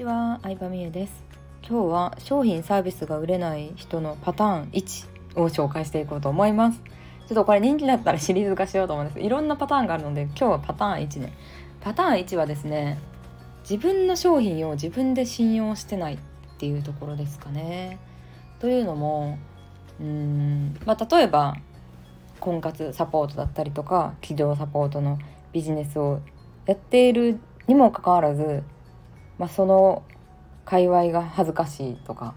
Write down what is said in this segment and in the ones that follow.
ちは、相葉美恵です。今日は商品サービスが売れない人のパターン1を紹介していこうと思います。ちょっとこれ人気だったらシリーズ化しようと思うんです。いろんなパターンがあるので今日はパターン1ね。パターン1はですね自分の商品を自分で信用してないっていうところですかね。というのもうーんまあ例えば婚活サポートだったりとか企業サポートのビジネスをやっているにもかかわらずまあ、その界隈が恥ずかしいとか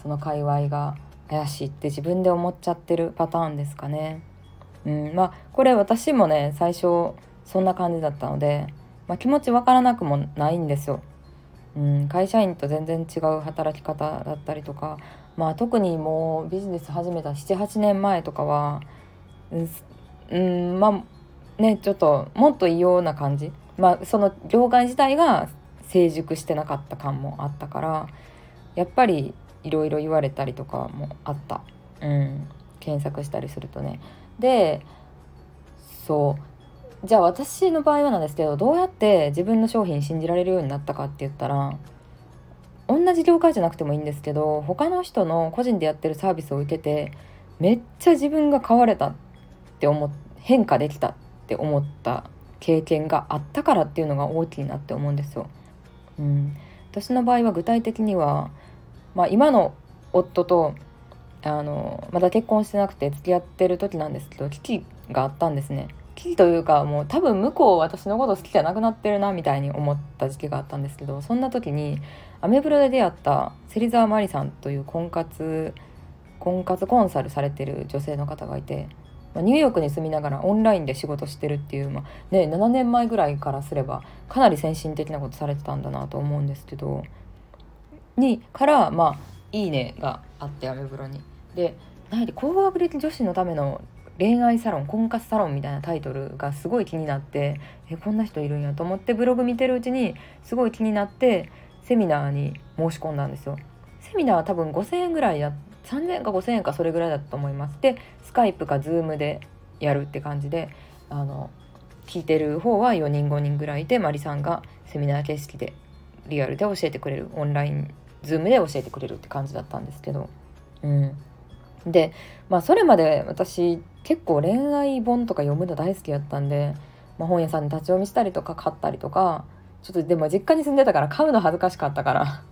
その界隈が怪しいって自分で思っちゃってるパターンですかね。うん、まあこれ私もね最初そんな感じだったので、まあ、気持ちわからなくもないんですよ。うん、会社員と全然違う働き方だったりとか、まあ、特にもうビジネス始めた78年前とかはうん、まあねちょっともっと異様な感じ、まあ、その業界自体が成熟してなかった感もあったからやっぱりいろいろ言われたりとかもあった、うん、検索したりするとね。でそう。じゃあ私の場合はなんですけどどうやって自分の商品信じられるようになったかって言ったら同じ業界じゃなくてもいいんですけど他の人の個人でやってるサービスを受けてめっちゃ自分が変われたって思変化できたって思った経験があったからっていうのが大きいなって思うんですよ。うん、私の場合は具体的には、まあ、今の夫とあのまだ結婚してなくて付き合ってる時なんですけど危機があったんですね。危機というかもう多分向こう私のこと好きじゃなくなってるなみたいに思った時期があったんですけどそんな時にアメブロで出会った芹沢真理さんという婚活婚活コンサルされてる女性の方がいてまあ、ニューヨークに住みながらオンラインで仕事してるっていう、まあね、7年前ぐらいからすればかなり先進的なことされてたんだなと思うんですけどにからまあ「いいね」があってアメブロに。で何で高学歴女子のための恋愛サロン婚活サロンみたいなタイトルがすごい気になってえこんな人いるんやと思ってブログ見てるうちにすごい気になってセミナーに申し込んだんですよ。セミナーは多分5,000円ぐらいやっ3000円か5000円かそれぐらいだったと思います。でスカイプかズームでやるって感じであの聞いてる方は4人5人ぐらいでマリさんがセミナー形式でリアルで教えてくれるオンラインズームで教えてくれるって感じだったんですけど。うん。でまあそれまで私結構恋愛本とか読むの大好きやったんで、まあ、本屋さんに立ち読みしたりとか買ったりとかちょっとでも実家に住んでたから買うの恥ずかしかったから。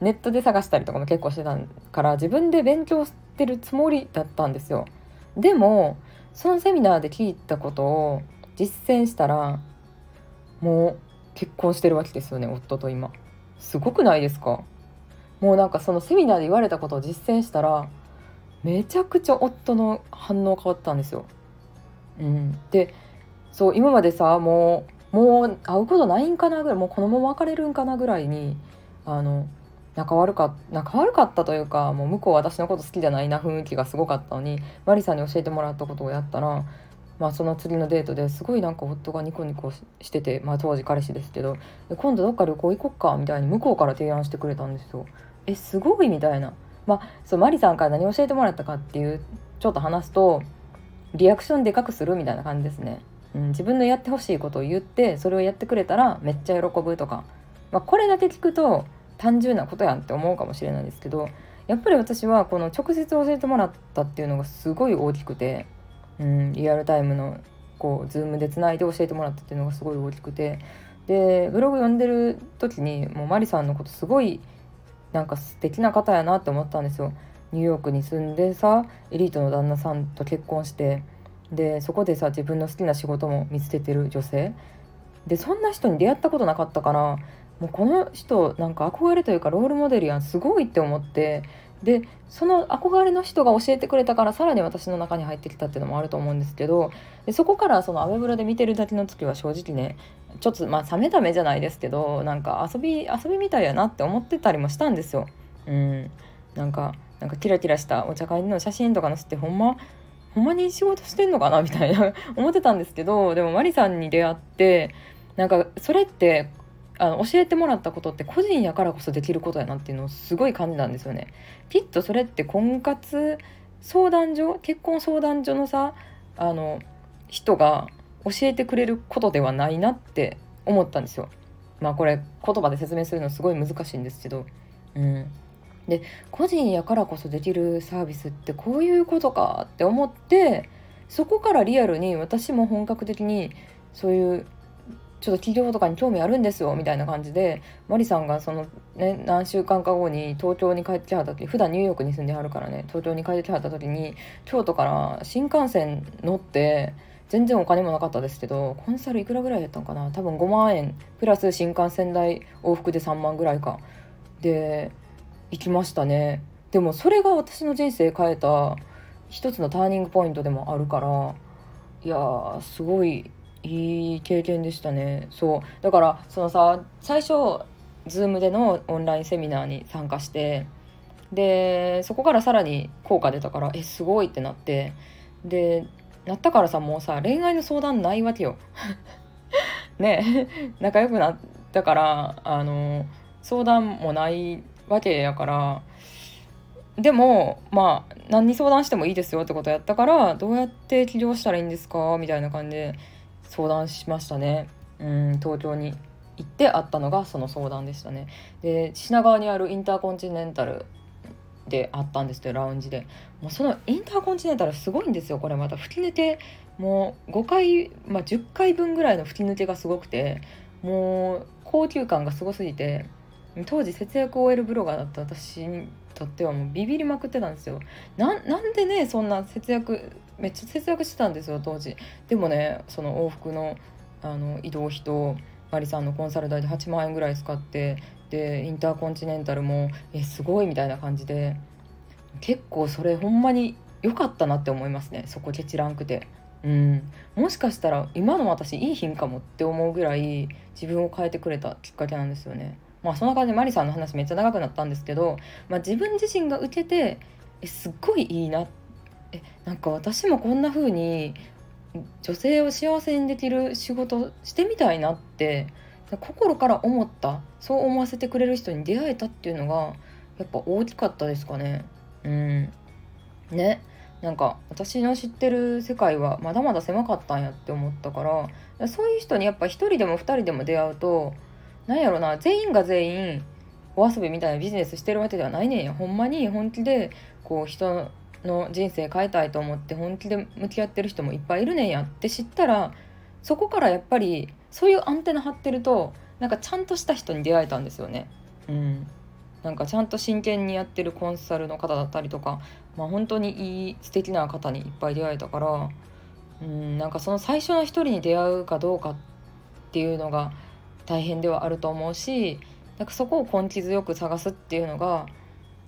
ネットで探したりとかも結構してたから自分で勉強してるつもりだったんですよ。でもそのセミナーで聞いたことを実践したらもう結婚してるわけですよね夫と今。すごくないですか？もうなんかそのセミナーで言われたことを実践したらめちゃくちゃ夫の反応変わったんですよ。うん、でそう今までさもうもう会うことないんかなぐらいもうこのまま別れるんかなぐらいにあの仲悪か仲悪かったというかもう向こう私のこと好きじゃないな雰囲気がすごかったのにマリさんに教えてもらったことをやったら、まあ、その次のデートですごいなんか夫がニコニコしてて、まあ、当時彼氏ですけど今度どっか旅行行こっかみたいに向こうから提案してくれたんですよ。えすごいみたいな。まあ、そうマリさんから何教えてもらったかっていうちょっと話すとリアクションでかくするみたいな感じですね。うん、自分のやってほしいことを言ってそれをやってくれたらめっちゃ喜ぶとか、まあ、これだけ聞くと単純なことやんって思うかもしれないですけどやっぱり私はこの直接教えてもらったっていうのがすごい大きくて、うん、リアルタイムのこう Zoom でつないで教えてもらったっていうのがすごい大きくてでブログ読んでる時にもうマリさんのことすごいなんか素敵な方やなって思ったんですよ。ニューヨークに住んでさエリートの旦那さんと結婚してでそこでさ自分の好きな仕事も見つけてる女性でそんな人に出会ったことなかったからもうこの人なんか憧れというかロールモデルやんすごいって思ってでその憧れの人が教えてくれたからさらに私の中に入ってきたっていうのもあると思うんですけどでそこからそのアメブロで見てるだけの時は正直ねちょっとまあ冷めた目じゃないですけどなんか遊び遊びみたいやなって思ってたりもしたんですよ。うん、なんかなんかキラキラしたお茶会の写真とか載せてほんまほんまに仕事してんのかなみたいな思ってたんですけどでもマリさんに出会ってなんかそれってあの教えてもらったことって個人やからこそできることやなっていうのをすごい感じたんですよね。きっとそれって婚活相談所結婚相談所のさあの人が教えてくれることではないなって思ったんですよ。まあこれ言葉で説明するのすごい難しいんですけど、うん、で個人やからこそできるサービスってこういうことかって思ってそこからリアルに私も本格的にそういうちょっと企業とかに興味あるんですよみたいな感じでマリさんがそのね何週間か後に東京に帰ってきはった時普段ニューヨークに住んではるからね東京に帰ってきはった時に京都から新幹線乗って全然お金もなかったですけどコンサルいくらぐらいやったんかな多分5万円プラス新幹線代往復で3万ぐらいか。で行きましたね。でもそれが私の人生変えた一つのターニングポイントでもあるからいやすごいいい経験でしたね。そう。だからそのさ最初 Zoom でのオンラインセミナーに参加してでそこからさらに効果出たからえすごいってなってでなったからさもうさ恋愛の相談ないわけよ。ね仲良くなったからあの相談もないわけやから。でもまあ何に相談してもいいですよってことやったからどうやって起業したらいいんですか？みたいな感じで相談しましたね。うん東京に行って会ったのがその相談でしたね。で品川にあるインターコンチネンタルで会ったんですよラウンジで。もうそのインターコンチネンタルすごいんですよこれまた。吹き抜けもう5回、まあ、10回分ぐらいの吹き抜けがすごくてもう高級感がすごすぎて当時節約 OL ブロガーだった私にとってはもうビビりまくってたんですよ。なんでねそんな節約めっちゃ節約してたんですよ当時でもねその往復のあの移動費とマリさんのコンサル代で8万円ぐらい使ってでインターコンチネンタルもえすごいみたいな感じで結構それほんまに良かったなって思いますねそこケチらんくて。うん、もしかしたら今の私いい品かもって思うぐらい自分を変えてくれたきっかけなんですよね。まあそんな感じでマリさんの話めっちゃ長くなったんですけど、まあ、自分自身が受けてえすっごいいいなってえなんか私もこんな風に女性を幸せにできる仕事してみたいなって心から思った。そう思わせてくれる人に出会えたっていうのがやっぱ大きかったですかね。うん。ね。なんか私の知ってる世界はまだまだ狭かったんやって思ったからそういう人にやっぱ一人でも二人でも出会うとなんやろな全員が全員お遊びみたいなビジネスしてるわけではないねんや。ほんまに本気でこう人の人生変えたいと思って本気で向き合ってる人もいっぱいいるねんやって知ったらそこからやっぱりそういうアンテナ張ってるとなんかちゃんとした人に出会えたんですよね。うん、なんかちゃんと真剣にやってるコンサルの方だったりとか、まあ、本当にいい素敵な方にいっぱい出会えたからうんなんかその最初の一人に出会うかどうかっていうのが大変ではあると思うしなんかそこを根気強く探すっていうのが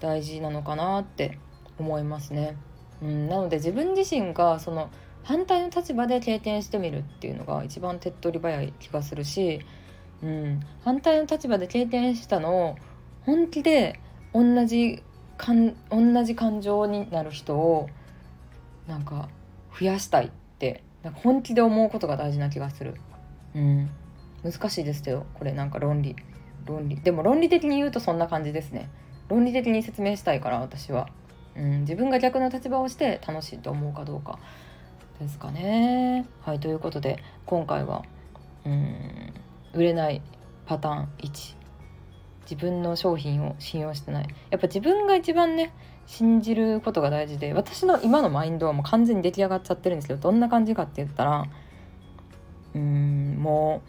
大事なのかなって思いますね。うん、なので自分自身がその反対の立場で経験してみるっていうのが一番手っ取り早い気がするし、うん、反対の立場で経験したのを本気で同じ感同じ感情になる人をなんか増やしたいってなんか本気で思うことが大事な気がする。うん、難しいですけどこれなんか論理論理でも論理的に言うとそんな感じですね論理的に説明したいから私は、うん、自分が逆の立場をして楽しいと思うかどうかですかね。はいということで今回はうん売れないパターン1自分の商品を信用してない。やっぱ自分が一番ね信じることが大事で私の今のマインドはもう完全に出来上がっちゃってるんですけどどんな感じかって言ったらうんも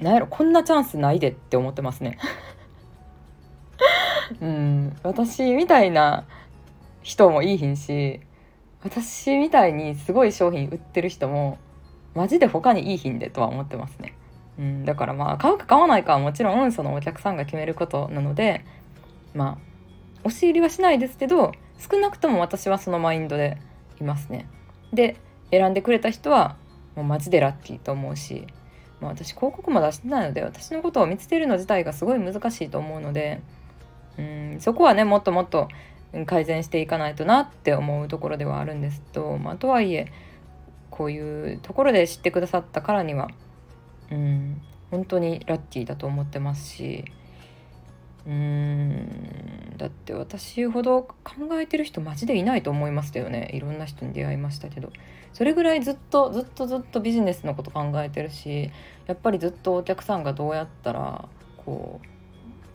うなんやろこんなチャンスないでって思ってますね。うん私みたいな人もいいひんし私みたいにすごい商品売ってる人もマジで他にいい品でとは思ってますね。うん、だからまあ買うか買わないかはもちろんそのお客さんが決めることなのでまあ押し売りはしないですけど少なくとも私はそのマインドでいますね。で選んでくれた人はもうマジでラッキーと思うし、まあ、私広告も出してないので私のことを見つけるの自体がすごい難しいと思うのでうんそこはねもっともっと改善していかないとなって思うところではあるんですと、まあ、とはいえこういうところで知ってくださったからにはうん本当にラッキーだと思ってますし。うーんだって私ほど考えてる人マジでいないと思いましたよね。いろんな人に出会いましたけど。それぐらいずっとずっとずっとビジネスのこと考えてるしやっぱりずっとお客さんがどうやったらこ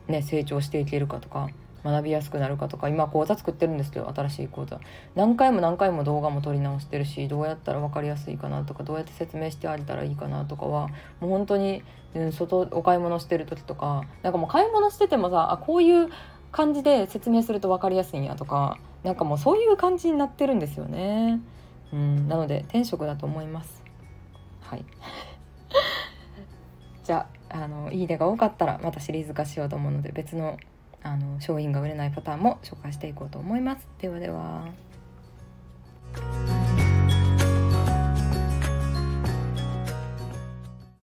うね成長していけるかとか学びやすくなるかとか今講座作ってるんですけど新しい講座何回も何回も動画も撮り直してるしどうやったら分かりやすいかなとかどうやって説明してあげたらいいかなとかはもう本当に、うん、外お買い物してる時とかなんかもう買い物しててもさあこういう感じで説明すると分かりやすいんやとかなんかもうそういう感じになってるんですよね。うん、なので転職だと思います。はい じゃああのいいねが多かったらまたシリーズ化しようと思うので別のあの商品が売れないパターンも紹介していこうと思います。ではでは。